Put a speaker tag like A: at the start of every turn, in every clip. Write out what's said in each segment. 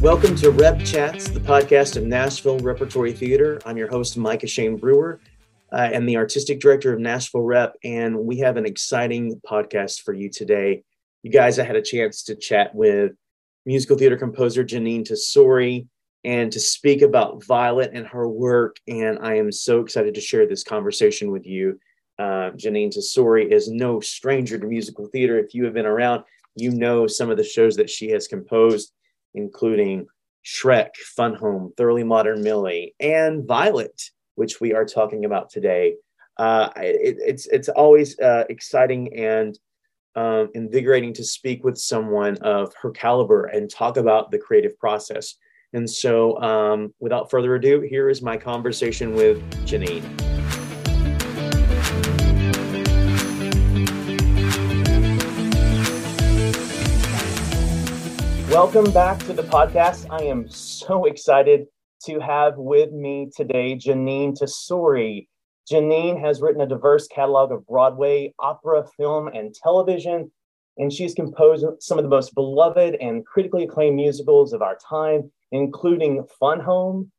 A: Welcome to Rep Chats, the podcast of Nashville Repertory Theater. I'm your host, Micah Shane Brewer, uh, and the artistic director of Nashville Rep. And we have an exciting podcast for you today. You guys, I had a chance to chat with musical theater composer Jeanine Tesori and to speak about Violet and her work. And I am so excited to share this conversation with you. Uh, Jeanine Tesori is no stranger to musical theater. If you have been around, you know some of the shows that she has composed including Shrek, Fun Home, Thoroughly Modern Millie, and Violet, which we are talking about today. Uh, it, it's it's always uh, exciting and um, invigorating to speak with someone of her caliber and talk about the creative process. And so, um, without further ado, here is my conversation with Jeanine. Welcome back to the podcast. I am so excited to have with me today Jeanine Tesori. Jeanine has written a diverse catalog of Broadway, opera, film, and television, and she's composed some of the most beloved and critically acclaimed musicals of our time, including Fun Home,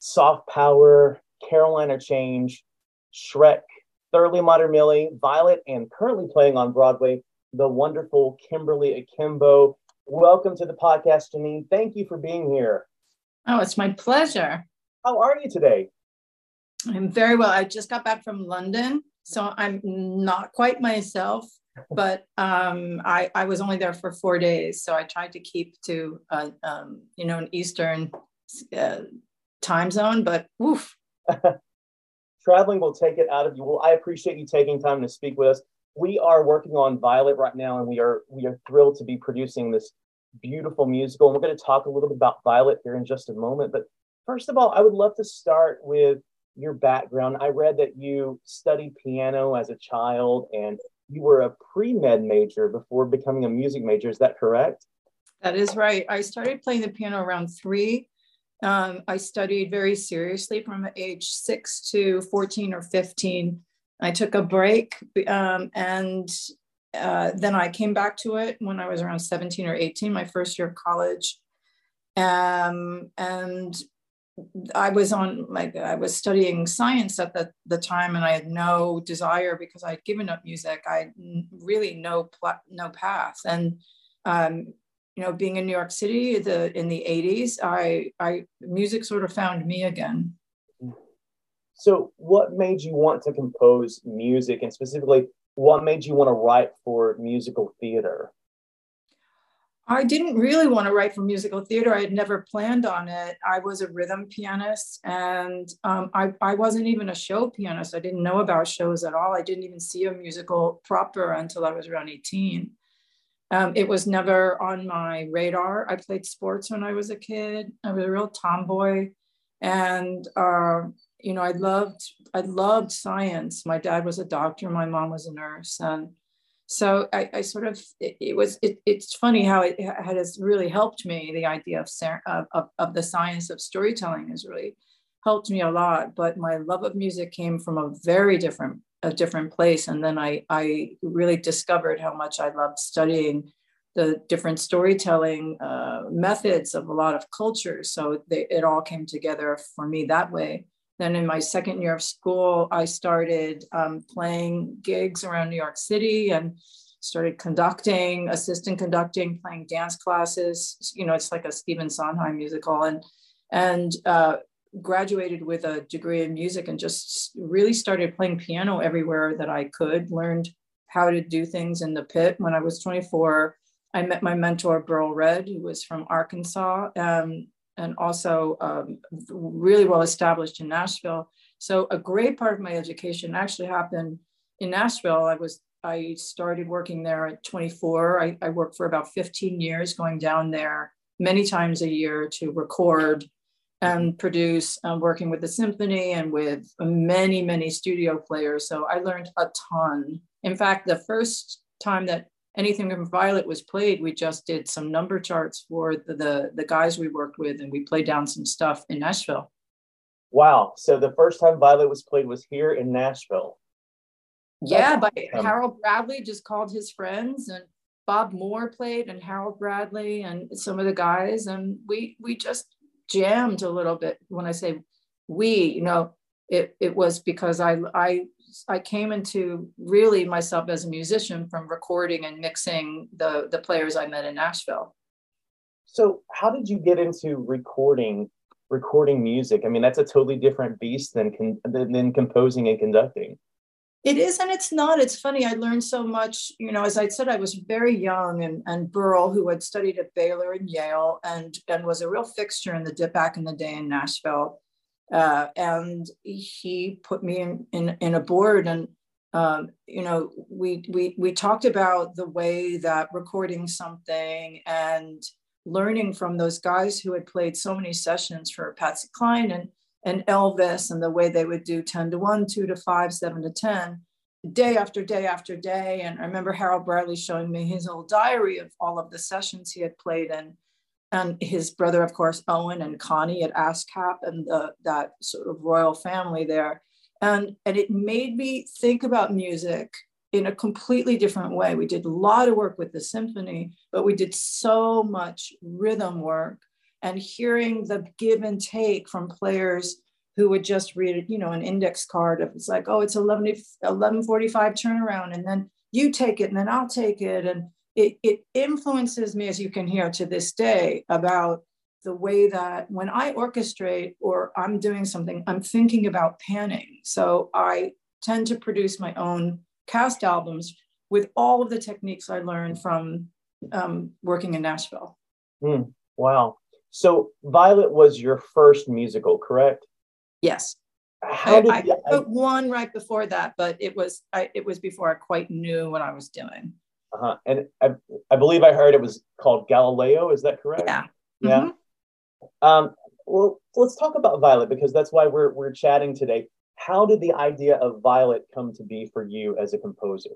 A: Soft Power, Caroline, or Change, Shrek, Thoroughly Modern Millie, Violet, and currently playing on Broadway, the wonderful Kimberly Akimbo Welcome to the podcast, Jeanine. Thank you for being here.
B: Oh, it's my pleasure.
A: How are you today?
B: I'm very well. I just got back from London, so I'm not quite myself, but um, I, I was only there for four days, so I tried to keep to uh, um, you know an Eastern uh, time zone. But woof.
A: Traveling will take it out of you. Well, I appreciate you taking time to speak with us we are working on Violet right now, and we are we are thrilled to be producing this beautiful musical. And we're going to talk a little bit about Violet here in just a moment. But first of all, I would love to start with your background. I read that you studied piano as a child, and you were a pre med major before becoming a music major. Is that correct?
B: That is right. I started playing the piano around three. Um, I studied very seriously from age six to 14 or 15 I took a break um, and uh, then I came back to it when I was around 17 or 18, my first year of college. Um, and I was on like I was studying science at the, the time and I had no desire because I'd given up music. I really no pl- no path. And um, you know, being in New York City the in the 80s, I I music sort of found me again.
A: So, what made you want to compose music, and specifically, what made you want to write for musical theater?
B: I didn't really want to write for musical theater. I had never planned on it. I was a rhythm pianist and um, I, I wasn't even a show pianist. I didn't know about shows at all. I didn't even see a musical proper until I was around 18. Um, it was never on my radar. I played sports when I was a kid. I was a real tomboy. And uh, you know, I loved I loved science. My dad was a doctor, my mom was a nurse, and so I, I sort of it, it was it, it's funny how it, has really helped me. The idea of, of of the science of storytelling has really helped me a lot. But my love of music came from a very different a different place, and then I I really discovered how much I loved studying the different storytelling uh, methods of a lot of cultures. So they, it all came together for me that way. Then in my second year of school, I started um, playing gigs around New York City and started conducting, assistant conducting, playing dance classes. You know, it's like a Stephen Sondheim musical, and and uh, graduated with a degree in music and just really started playing piano everywhere that I could. Learned how to do things in the pit when I was 24. I met my mentor Buryl Red, who was from Arkansas, um, and also um, really well established in Nashville. So a great part of my education actually happened in Nashville. I was I started working there at 24. I, I worked for about 15 years, going down there many times a year to record and produce, um, working with the symphony and with many, many studio players. So I learned a ton. In fact, the first time that anything from Violet was played, we just did some number charts for the, the, the guys we worked with, and we played down some stuff in Nashville.
A: Wow! So the first time Violet was played was here in Nashville.
B: Yeah, but Harold Bradley just called his friends, and Bob Moore played, and Harold Bradley, and some of the guys, and we we just jammed a little bit. When I say we, you know, it it was because I I I came into really myself as a musician from recording and mixing the the players I met in Nashville.
A: So how did you get into recording recording music? I mean, that's a totally different beast than con- than, than composing and conducting.
B: It is and it's not. It's funny. I learned so much. You know, as I said, I was very young, and and Buryl, who had studied at Baylor and Yale, and and was a real fixture in the dip back in the day in Nashville uh, and he put me in, in, in a board and um, you know we, we we talked about the way that recording something and learning from those guys who had played so many sessions for Patsy Cline and and Elvis and the way they would do 10 to 1, 2 to 5, 7 to 10, day after day after day. And I remember Harold Bradley showing me his old diary of all of the sessions he had played in and his brother, of course, Owen and Connie at ASCAP and the, that sort of royal family there. And, and it made me think about music in a completely different way. We did a lot of work with the symphony, but we did so much rhythm work and hearing the give and take from players who would just read, you know, an index card of it's like, oh, it's 11, 1145 turnaround, and then you take it, and then I'll take it. And it, it influences me, as you can hear to this day, about the way that when I orchestrate or I'm doing something, I'm thinking about panning. So I tend to produce my own cast albums with all of the techniques I learned from um, working in Nashville.
A: Mm, wow. So Violet was your first musical, correct?
B: Yes. How did I, I put one right before that, but it was I, it was before I quite knew what I was doing.
A: Uh-huh. And I, I believe I heard it was called Galileo. Is that correct?
B: Yeah.
A: Yeah. Mm-hmm. Um, well, let's talk about Violet because that's why we're we're chatting today. How did the idea of Violet come to be for you as a composer?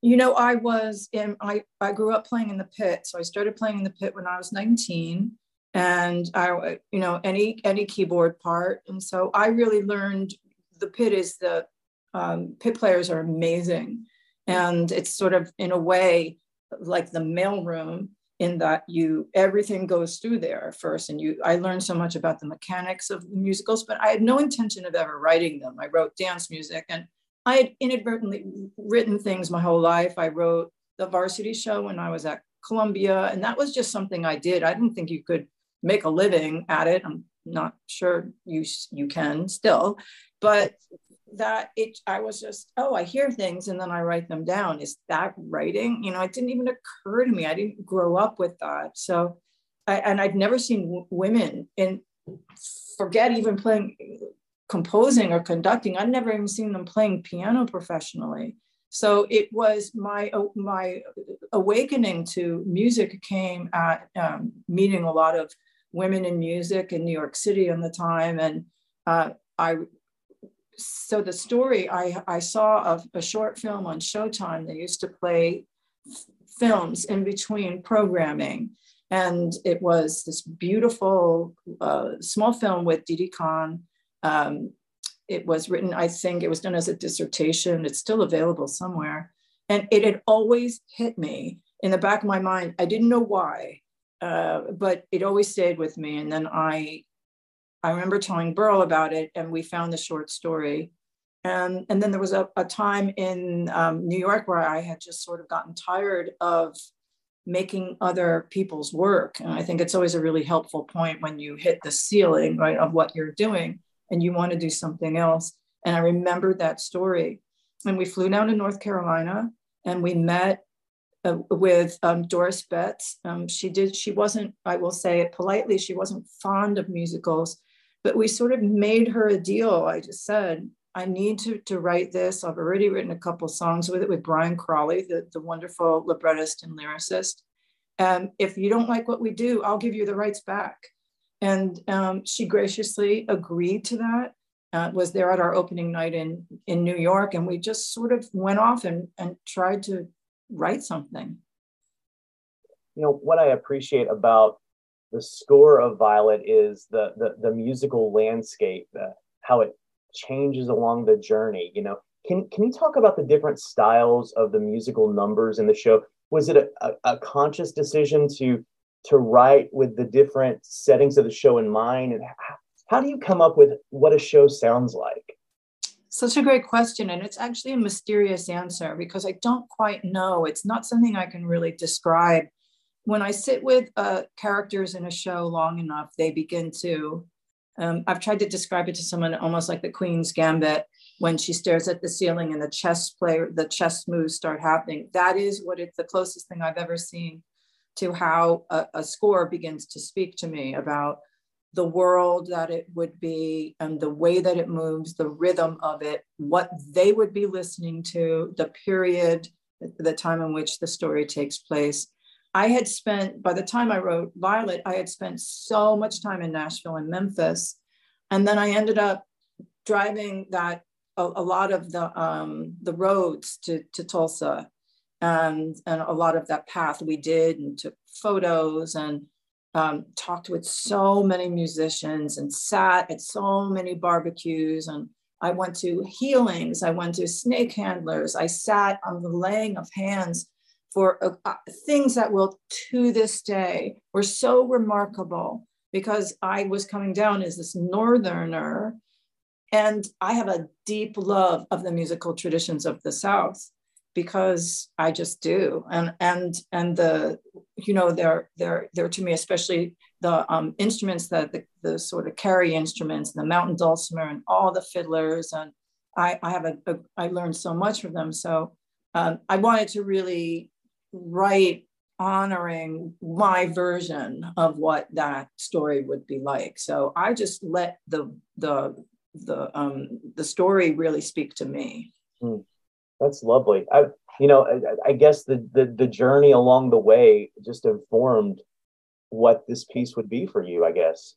B: You know, I was in I I grew up playing in the pit, so I started playing in the pit when I was 19 and I you know any any keyboard part and so I really learned the pit is the um, pit players are amazing and it's sort of in a way like the mailroom in that you everything goes through there first. And you i learned so much about the mechanics of the musicals but i had no intention of ever writing them. I wrote dance music and i had inadvertently written things my whole life. I wrote the varsity show when i was at columbia and that was just something i did. I didn't think you could make a living at it. I'm not sure you you can still but that it i was just oh i hear things and then i write them down. Is that writing? You know it didn't even occur to me. I didn't grow up with that. So I, and i'd never seen w- women in forget even playing composing or conducting. I'd never even seen them playing piano professionally. So it was my my awakening to music came at um, meeting a lot of women in music in new york city in the time. And uh, I so the story I, I saw of a short film on Showtime. They used to play films in between programming. And it was this beautiful uh, small film with Didi Khan. Um, it was written, I think it was done as a dissertation. It's still available somewhere. And it had always hit me in the back of my mind. I didn't know why, uh, but it always stayed with me. And then I I remember telling Buryl about it, and we found the short story. And, and then there was a, a time in um, New York where I had just sort of gotten tired of making other people's work. And I think it's always a really helpful point when you hit the ceiling, right, of what you're doing and you want to do something else. And I remembered that story. And we flew down to North Carolina and we met uh, with um, Doris Betts. Um, she did, she wasn't, I will say it politely, she wasn't fond of musicals, but we sort of made her a deal. I just said, I need to, to write this. I've already written a couple songs with it with Brian Crawley, the, the wonderful librettist and lyricist. And if you don't like what we do, I'll give you the rights back. And um, she graciously agreed to that. Uh, was there at our opening night in in New York, and we just sort of went off and and tried to write something.
A: You know, what I appreciate about the score of Violet is the the, the musical landscape, uh, how it changes along the journey. You know, can can you talk about the different styles of the musical numbers in the show? Was it a, a, a conscious decision to to write with the different settings of the show in mind, and how, how do you come up with what a show sounds like?
B: Such a great question. And it's actually a mysterious answer because I don't quite know. It's not something I can really describe. When I sit with uh, characters in a show long enough, they begin to. Um, I've tried to describe it to someone almost like the Queen's Gambit when she stares at the ceiling and the chess player, the chess moves start happening. That is what it's the closest thing I've ever seen to how a, a score begins to speak to me about the world that it would be and the way that it moves, the rhythm of it, what they would be listening to, the period, the time in which the story takes place. I had spent, by the time I wrote Violet, I had spent so much time in Nashville and Memphis. And then I ended up driving that a, a lot of the um, the roads to, to Tulsa and, and a lot of that path we did and took photos and um, talked with so many musicians and sat at so many barbecues. And I went to healings, I went to snake handlers, I sat on the laying of hands for uh, uh, things that will to this day were so remarkable because I was coming down as this northerner and I have a deep love of the musical traditions of the South because I just do. And and and the you know they're they're they're to me especially the um, instruments that the, the sort of carry instruments, and the mountain dulcimer, and all the fiddlers. And I I have a, a I learned so much from them. So um, I wanted to really write honoring my version of what that story would be like. So I just let the the the um the story really speak to me.
A: Mm. That's lovely. I, you know, I, I guess the, the the journey along the way just informed what this piece would be for you. I guess.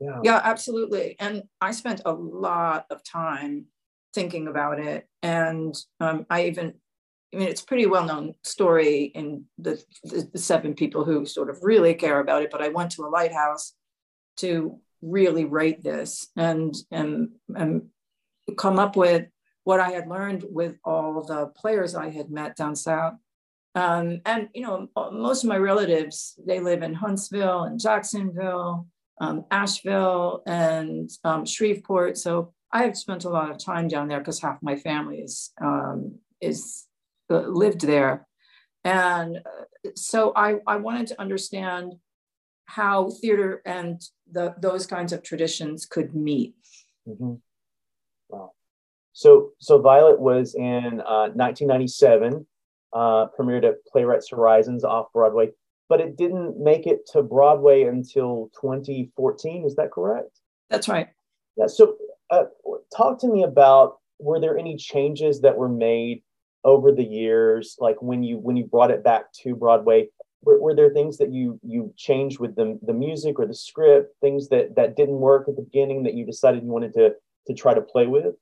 B: Yeah. Yeah, absolutely. And I spent a lot of time thinking about it, and um, I even I mean, it's pretty well known story in the, the, the, seven people who sort of really care about it. But I went to a lighthouse to really write this and and, and come up with what I had learned with all the players I had met down south. Um, and you know, most of my relatives they live in Huntsville and Jacksonville, um, Asheville, and um, Shreveport. So I have spent a lot of time down there because half my family is um, is uh, lived there, and uh, so I I wanted to understand how theater and the, those kinds of traditions could meet.
A: Mm-hmm. Wow. So, so Violet was in uh, 1997, uh, premiered at Playwrights Horizons off Broadway, but it didn't make it to Broadway until 2014. Is that correct?
B: That's right.
A: Yeah. So, uh, talk to me about were there any changes that were made over the years, like when you when you brought it back to Broadway? Were, were there things that you you changed with the the music or the script, things that that didn't work at the beginning that you decided you wanted to to try to play with?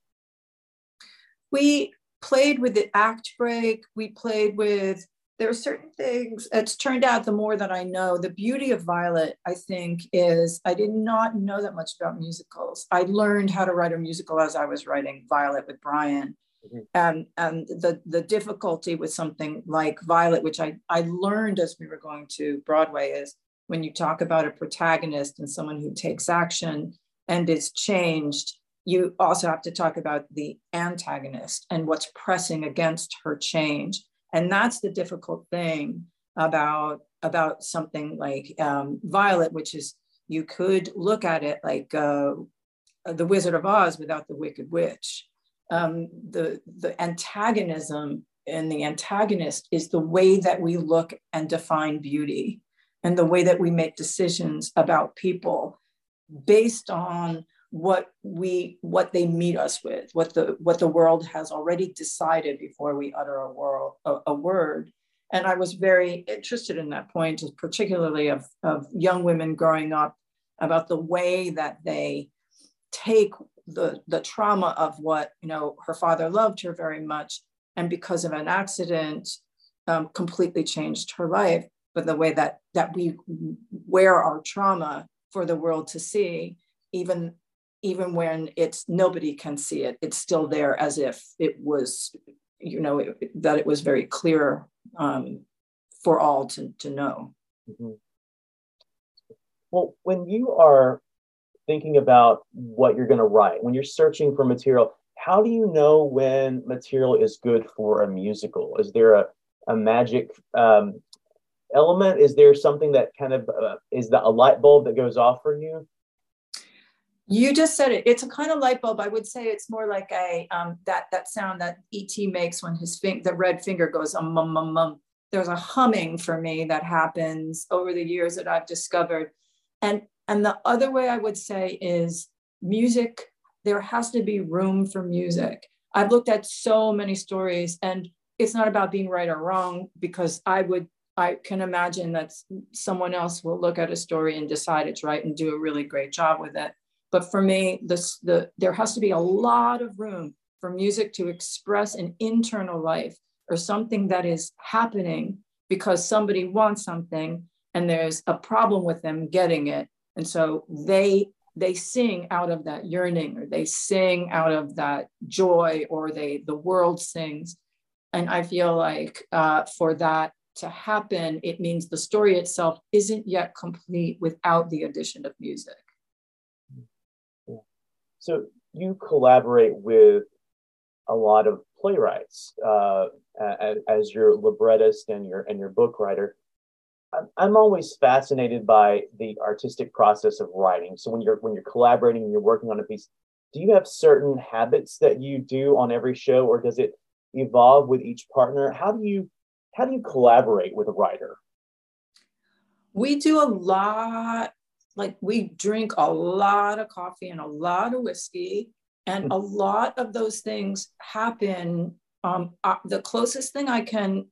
B: we played with the act break. We played with, there are certain things, it's turned out the more that I know, the beauty of Violet, I think, is I did not know that much about musicals. I learned how to write a musical as I was writing Violet with Brian. Mm-hmm. And, and the, the difficulty with something like Violet, which I, I learned as we were going to Broadway, is when you talk about a protagonist and someone who takes action and is changed, you also have to talk about the antagonist and what's pressing against her change and that's the difficult thing about about something like um, violet which is you could look at it like uh, the wizard of oz without the wicked witch um, the the antagonism and the antagonist is the way that we look and define beauty and the way that we make decisions about people based on what we what they meet us with what the what the world has already decided before we utter a, world, a, a word. And i was very interested in that point particularly of, of young women growing up about the way that they take the the trauma of what you know her father loved her very much and because of an accident, um, completely changed her life. But the way that that we wear our trauma for the world to see, even even when it's nobody can see it, it's still there as if it was, you know, it, that it was very clear um, for all to, to know. Mm-hmm.
A: Well, when you are thinking about what you're going to write, when you're searching for material, how do you know when material is good for a musical? Is there a, a magic um, element? Is there something that kind of uh, is that a light bulb that goes off for you?
B: You just said it. It's a kind of light bulb. I would say it's more like a um, that that sound that ET makes when his fing- the red finger goes um um um um. There's a humming for me that happens over the years that I've discovered, and and the other way I would say is music. There has to be room for music. I've looked at so many stories, and it's not about being right or wrong because I would I can imagine that someone else will look at a story and decide it's right and do a really great job with it. But for me, this, the, there has to be a lot of room for music to express an internal life or something that is happening because somebody wants something and there's a problem with them getting it. And so they they sing out of that yearning or they sing out of that joy or they the world sings and i feel like uh, for that to happen it means the story itself isn't yet complete without the addition of music
A: so you collaborate with a lot of playwrights uh, as, your librettist and your and your book writer. I'm, always fascinated by the artistic process of writing. So when you're when you're collaborating and you're working on a piece, do you have certain habits that you do on every show, or does it evolve with each partner? How do you how do you collaborate with a writer?
B: We do a lot like we drink a lot of coffee and a lot of whiskey and a lot of those things happen um, uh, the closest thing i can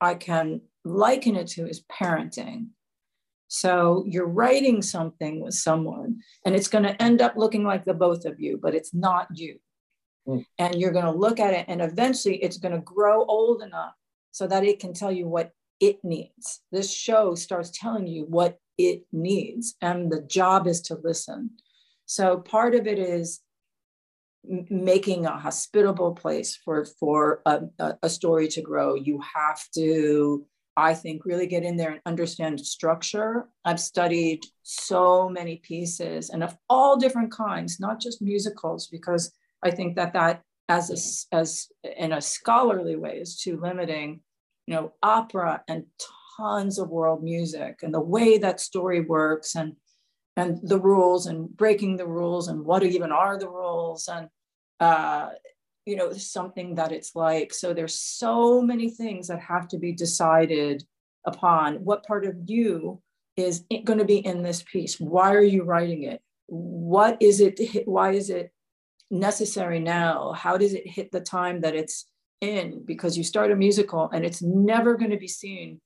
B: i can liken it to is parenting so you're writing something with someone and it's going to end up looking like the both of you but it's not you mm. and you're going to look at it and eventually it's going to grow old enough so that it can tell you what it needs this show starts telling you what it needs. And the job is to listen. So part of it is making a hospitable place for, for a, a story to grow. You have to, I think, really get in there and understand structure. I've studied so many pieces and of all different kinds, not just musicals, because I think that that as a, as in a scholarly way is too limiting. You know, opera and tons of world music and the way that story works and and the rules and breaking the rules and what even are the rules and uh, you know something that it's like. So there's so many things that have to be decided upon. What part of you is going to be in this piece? Why are you writing it? What is it why is it necessary now? How does it hit the time that it's in? Because you start a musical and it's never going to be seen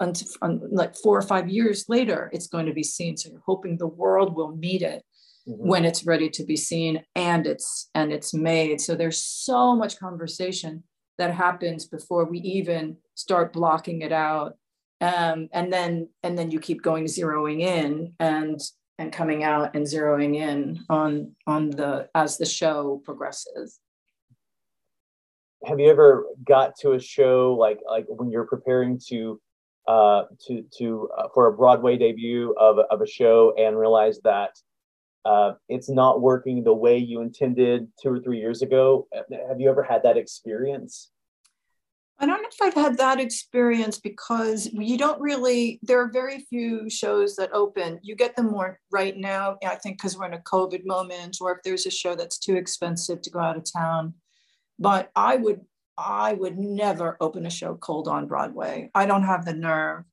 B: until like four or five years later, it's going to be seen. So you're hoping the world will meet it mm-hmm. when it's ready to be seen and it's and it's made. So there's so much conversation that happens before we even start blocking it out. Um, and then and then you keep going zeroing in and and coming out and zeroing in on on the as the show progresses
A: have you ever got to a show like like when you're preparing to uh, to to uh, for a Broadway debut of of a show and realize that uh, it's not working the way you intended two or three years ago. Have you ever had that experience?
B: I don't know if I've had that experience because you don't really, there are very few shows that open. You get them more right now, I think, because we're in a COVID moment, or if there's a show that's too expensive to go out of town. But I would I would never open a show cold on Broadway. I don't have the nerve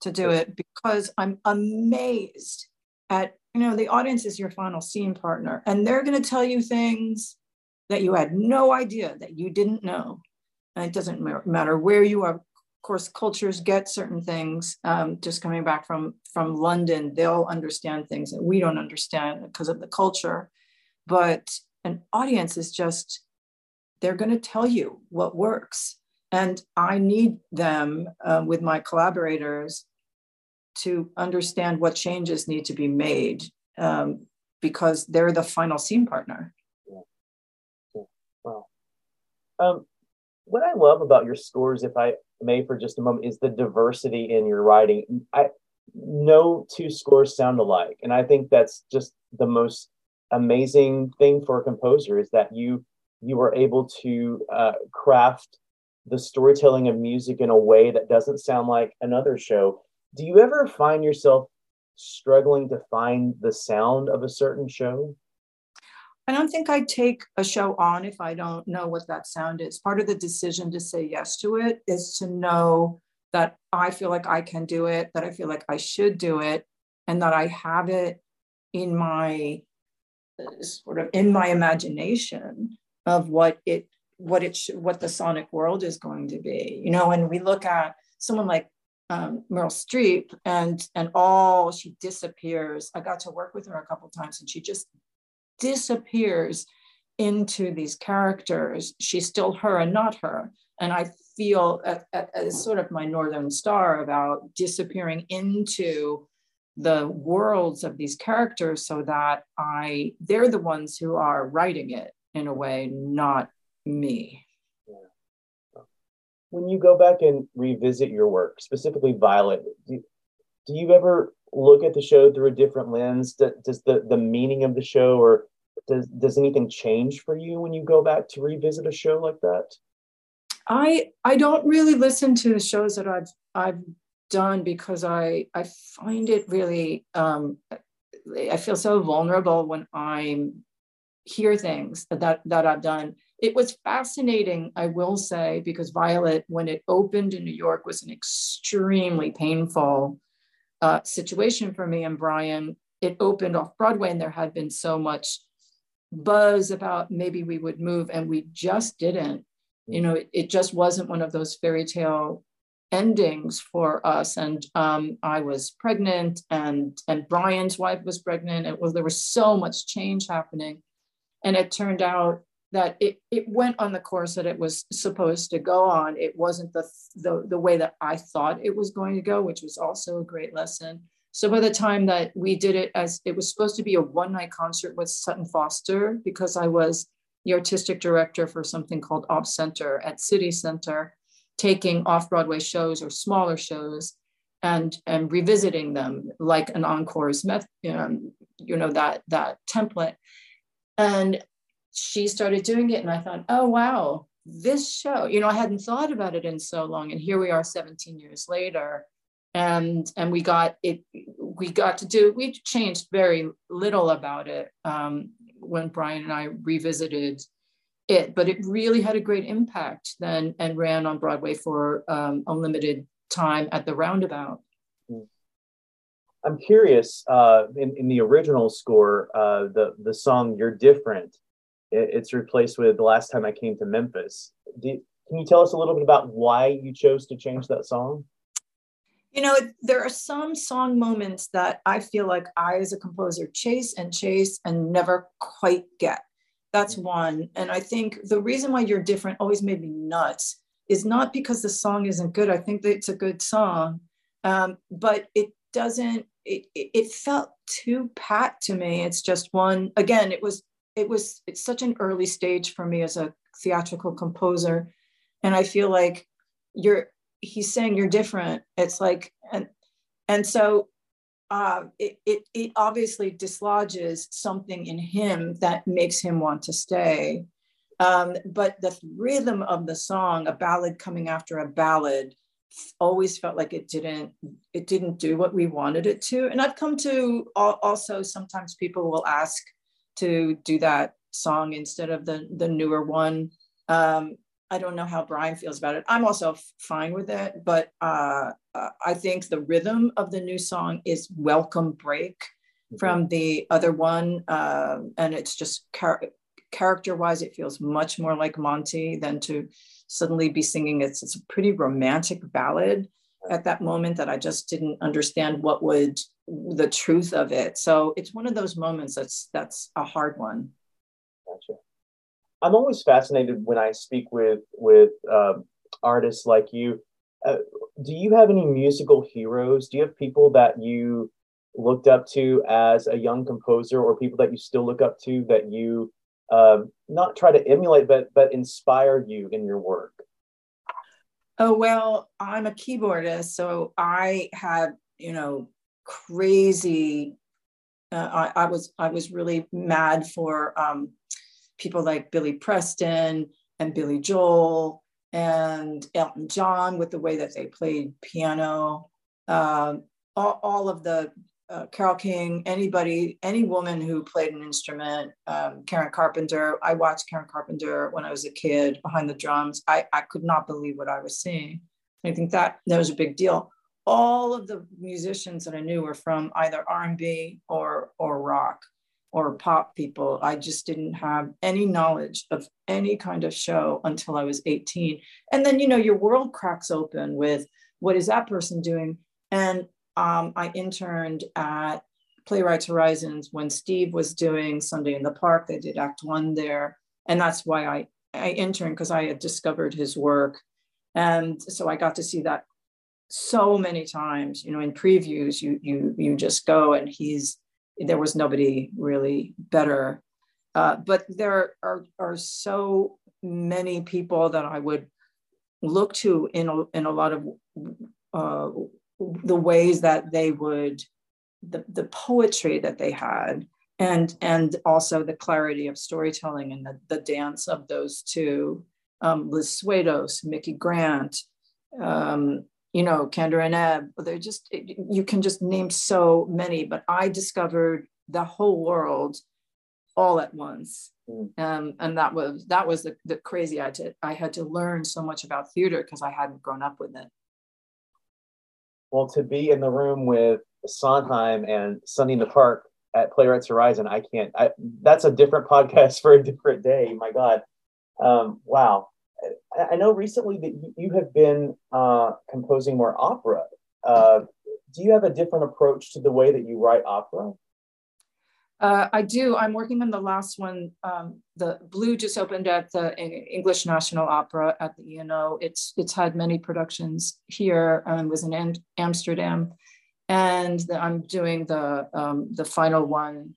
B: to do it because I'm amazed at, you know, the audience is your final scene partner, and they're going to tell you things that you had no idea that you didn't know. And it doesn't matter where you are. Of course, cultures get certain things. Um, just coming back from from London, they'll understand things that we don't understand because of the culture. But an audience is just they're going to tell you what works. And I need them uh, with my collaborators to understand what changes need to be made um, because they're the final scene partner. Yeah.
A: yeah. Wow. Um, what I love about your scores, if I may for just a moment, is the diversity in your writing. I no two scores sound alike, and I think that's just the most amazing thing for a composer is that you you are able to uh, craft the storytelling of music in a way that doesn't sound like another show. Do you ever find yourself struggling to find the sound of a certain show?
B: I don't think I'd take a show on if I don't know what that sound is. Part of the decision to say yes to it is to know that I feel like I can do it, that I feel like I should do it, and that I have it in my uh, sort of in my imagination of what it what it sh- what the sonic world is going to be you know when we look at someone like um, Meryl Streep and and all she disappears. I got to work with her a couple times and she just disappears into these characters. She's still her and not her. And I feel as sort of my northern star about disappearing into the worlds of these characters so that I they're the ones who are writing it in a way, not me.
A: When you go back and revisit your work, specifically Violet, do, do you ever look at the show through a different lens? Does, the, the meaning of the show or does, does anything change for you when you go back to revisit a show like that?
B: I I don't really listen to the shows that I've I've done because I I find it really um, I feel so vulnerable when I hear things that that I've done. It was fascinating, I will say, because Violet, when it opened in New York, was an extremely painful uh, situation for me and Brian. It opened off Broadway, and there had been so much buzz about maybe we would move, and we just didn't. You know, it, it just wasn't one of those fairy tale endings for us. And um, I was pregnant, and and Brian's wife was pregnant. It was there was so much change happening, and it turned out that it it went on the course that it was supposed to go on. It wasn't the the the way that I thought it was going to go, which was also a great lesson. So by the time that we did it as it was supposed to be a one night concert with Sutton Foster, because I was the artistic director for something called Off-Center at City Center taking off-Broadway shows or smaller shows and and revisiting them like an encore's method, um, you know, that that template. And she started doing it, and I thought, oh wow, this show, you know, I hadn't thought about it in so long, and here we are 17 years later. And and we got it, we got to do, we changed very little about it um, when Brian and I revisited it, but it really had a great impact then and ran on Broadway for um, unlimited time at the roundabout.
A: I'm curious. Uh, in, in the original score, uh, the the song "You're Different," it, it's replaced with "The Last Time I Came to Memphis." Do, can you tell us a little bit about why you chose to change that song?
B: You know, there are some song moments that I feel like I, as a composer, chase and chase and never quite get. That's one. And I think the reason why you're different always made me nuts is not because the song isn't good. I think that it's a good song, um, but it doesn't. It, it felt too pat to me. It's just one. Again, it was it was it's such an early stage for me as a theatrical composer, and I feel like you're. He's saying you're different. It's like and and so uh, it, it, it obviously dislodges something in him that makes him want to stay. Um, but the rhythm of the song, a ballad coming after a ballad, always felt like it didn't it didn't do what we wanted it to. And I've come to also sometimes people will ask to do that song instead of the the newer one. Um, I don't know how Brian feels about it. I'm also fine with it, but uh, I think the rhythm of the new song is welcome break mm-hmm. from the other one, uh, and it's just char- character-wise, it feels much more like Monty than to suddenly be singing. It's it's a pretty romantic ballad at that moment that I just didn't understand what would the truth of it. So it's one of those moments that's that's a hard one.
A: Gotcha. I'm always fascinated when I speak with with um, artists like you. Uh, do you have any musical heroes? Do you have people that you looked up to as a young composer, or people that you still look up to that you um, not try to emulate, but but inspire you in your work?
B: Oh well, I'm a keyboardist, so I had you know crazy. Uh, I, I, was I was really mad for um, people like Billy Preston and Billy Joel and Elton John with the way that they played piano. Um, all, all of the uh, Carole King, anybody, any woman who played an instrument, um, Karen Carpenter. I watched Karen Carpenter when I was a kid behind the drums. I, I could not believe what I was seeing. I think that that was a big deal. All of the musicians that I knew were from either R&B or or rock or pop people. I just didn't have any knowledge of any kind of show until I was 18. And then you know your world cracks open with what is that person doing? And um, I interned at Playwrights Horizons when Steve was doing Sunday in the Park. They did Act One there, and that's why I I interned because I had discovered his work, and so I got to see that so many times. You know, in previews, you you you just go and he's there was nobody really better. Uh, but there are are so many people that I would look to in a, in a lot of uh, the ways that they would the, the poetry that they had and and also the clarity of storytelling and the, the dance of those two um, liz swados Micki Grant um, you know kander and ebb they're just you can just name so many but i discovered the whole world all at once. Mm. um, and that was that was the, the crazy I, did, I had to learn so much about theater because i hadn't grown up with it
A: well, to be in the room with Sondheim and Sunday in the Park at Playwrights Horizon, I can't. I, that's a different podcast for a different day. My God, um, wow! I, I, know recently that you have been uh, composing more opera. Uh, do you have a different approach to the way that you write opera?
B: Uh, I do. I'm working on the last one. Um, the Blue just opened at the English National Opera at the ENO. It's it's had many productions here and was in Amsterdam, and the, I'm doing the um, the final one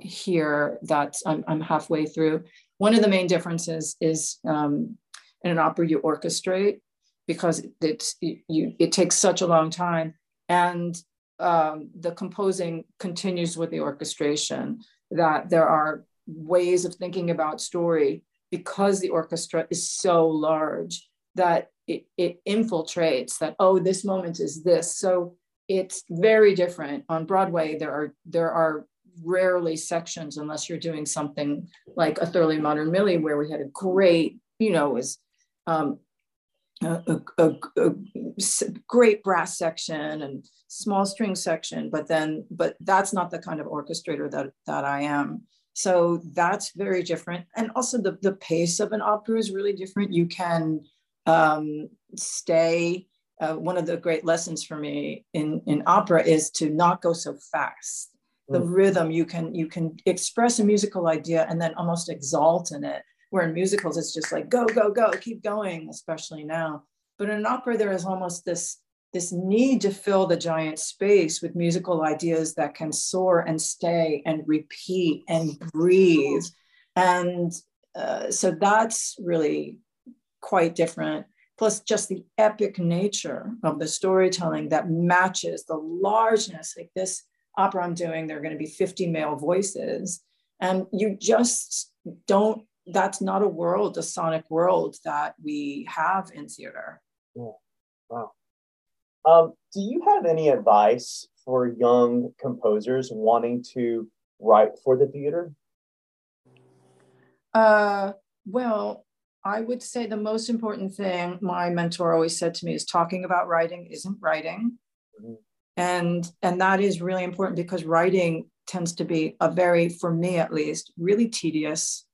B: here that I'm, I'm halfway through. One of the main differences is um, in an opera you orchestrate because it's you it takes such a long time and um, the composing continues with the orchestration, that there are ways of thinking about story because the orchestra is so large that it, it infiltrates that, oh, this moment is this. So it's very different. On Broadway, there are there are rarely sections unless you're doing something like a thoroughly modern Millie, where we had a great, you know, was um, a, a, a, great brass section and small string section, but then, but that's not the kind of orchestrator that, that I am. So that's very different. And also the, the pace of an opera is really different. You can um, stay, uh, one of the great lessons for me in, in opera is to not go so fast. The mm. rhythm, you can, you can express a musical idea and then almost exalt in it where in musicals it's just like go go go keep going especially now. But in an opera there is almost this this need to fill the giant space with musical ideas that can soar and stay and repeat and breathe. And uh, so that's really quite different. Plus just the epic nature of the storytelling that matches the largeness. Like this opera i'm doing there are going to be 50 male voices and you just don't that's not a world, a sonic world that we have in theater.
A: Yeah. Wow. Um, do you have any advice for young composers wanting to write for the theater?
B: Uh, well, I would say the most important thing my mentor always said to me is talking about writing isn't writing. Mm-hmm. And and that is really important because writing tends to be a very, for me at least, really tedious,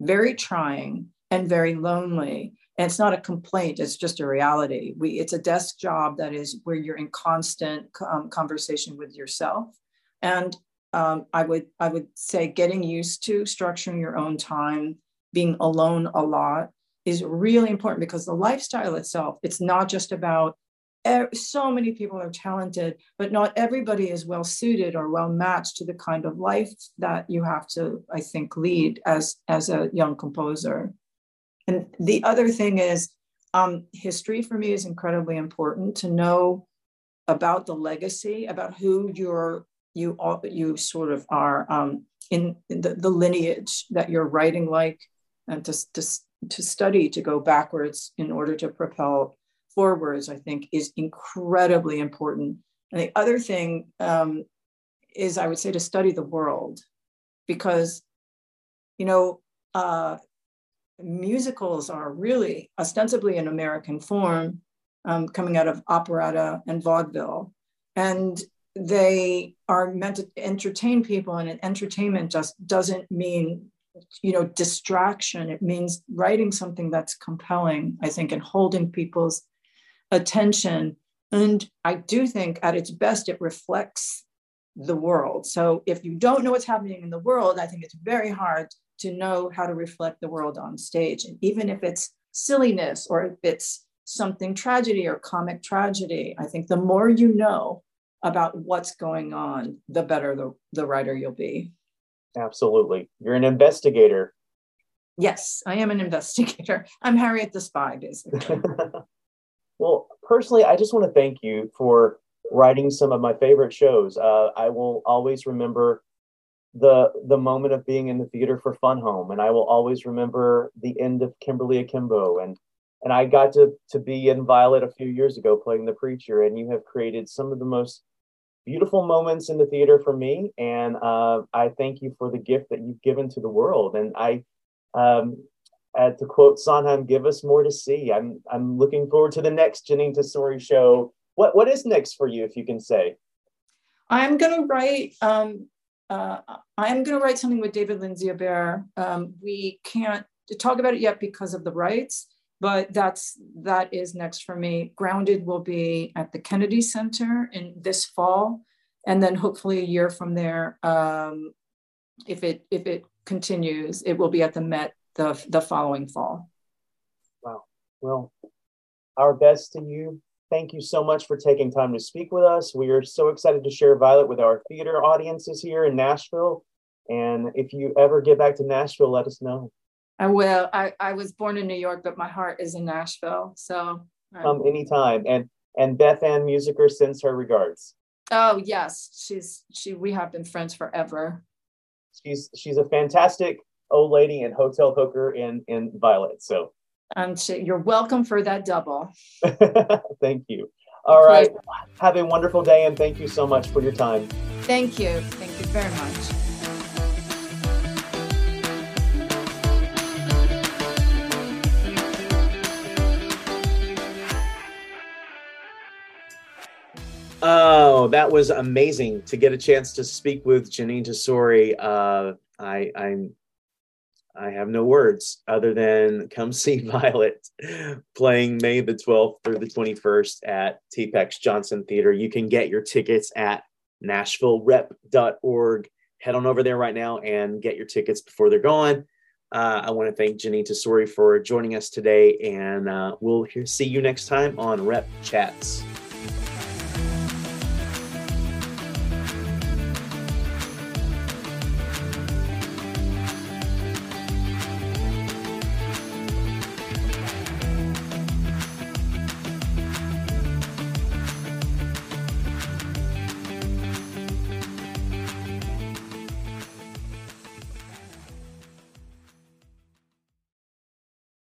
B: very trying and very lonely. And it's not a complaint it's just a reality. We it's a desk job that is where you're in constant um, conversation with yourself. And um, i would i would say getting used to structuring your own time being alone a lot is really important because the lifestyle itself, it's not just about so many people are talented, but not everybody is well suited or well matched to the kind of life that you have to, I think, lead as, as a young composer. And the other thing is, um, history for me is incredibly important to know about the legacy, about who you're you you sort of are um, in, in the, the lineage that you're writing like, and to, to to study to go backwards in order to propel forwards, I think, is incredibly important. And the other thing um, is, I would say, to study the world, because, you know, uh, musicals are really ostensibly an American form um, coming out of operetta and vaudeville. And they are meant to entertain people, and entertainment just doesn't mean you know distraction it means writing something that's compelling i think and holding people's attention. And I do think at its best, it reflects the world. So if you don't know what's happening in the world, I think it's very hard to know how to reflect the world on stage. And even if it's silliness or if it's something tragedy or comic tragedy, I think the more you know about what's going on, the better the, the writer you'll be.
A: Absolutely. You're an investigator.
B: Yes, I am an investigator. I'm Harriet the Spy, basically.
A: Well, personally, I just want to thank you for writing some of my favorite shows. Uh, I will always remember the the moment of being in the theater for Fun Home, and I will always remember the end of Kimberly Akimbo, and and I got to to be in Violet a few years ago playing the preacher, and you have created some of the most beautiful moments in the theater for me, and uh, I thank you for the gift that you've given to the world, and I. Um, uh, to quote Sondheim, give us more to see. I'm I'm looking forward to the next Jeanine Tesori show. What what is next for you, if you can say?
B: I'm going to write. Um, uh, I'm to write something with David Lindsay-Abaire. Um, we can't talk about it yet because of the rights, but that's that is next for me. Grounded will be at the Kennedy Center in this fall, and then hopefully a year from there, um, if it if it continues, it will be at the Met the, the following fall.
A: Wow. Well, our best to you. Thank you so much for taking time to speak with us. We are so excited to share Violet with our theater audiences here in Nashville. And if you ever get back to Nashville, let us know.
B: I will. I, I was born in New York, but my heart is in Nashville. So
A: come anytime. And and Beth Ann Musiker sends her regards.
B: Oh yes, she's she. We have been friends forever.
A: She's she's a fantastic old lady and hotel hooker in in Violet. So
B: um, you're welcome for that double.
A: thank you. All right. Have a wonderful day and thank you so much for your time.
B: Thank you. Thank you very much.
A: Oh, that was amazing to get a chance to speak with Jeanine Tesori. Uh, I, I'm I have no words other than come see Violet playing May the 12th through the 21st at TPAC's Johnson Theater. You can get your tickets at nashvillerep.org. Head on over there right now and get your tickets before they're gone. Uh, I want to thank Jeanine Tesori for joining us today, and uh, we'll see you next time on Rep Chats.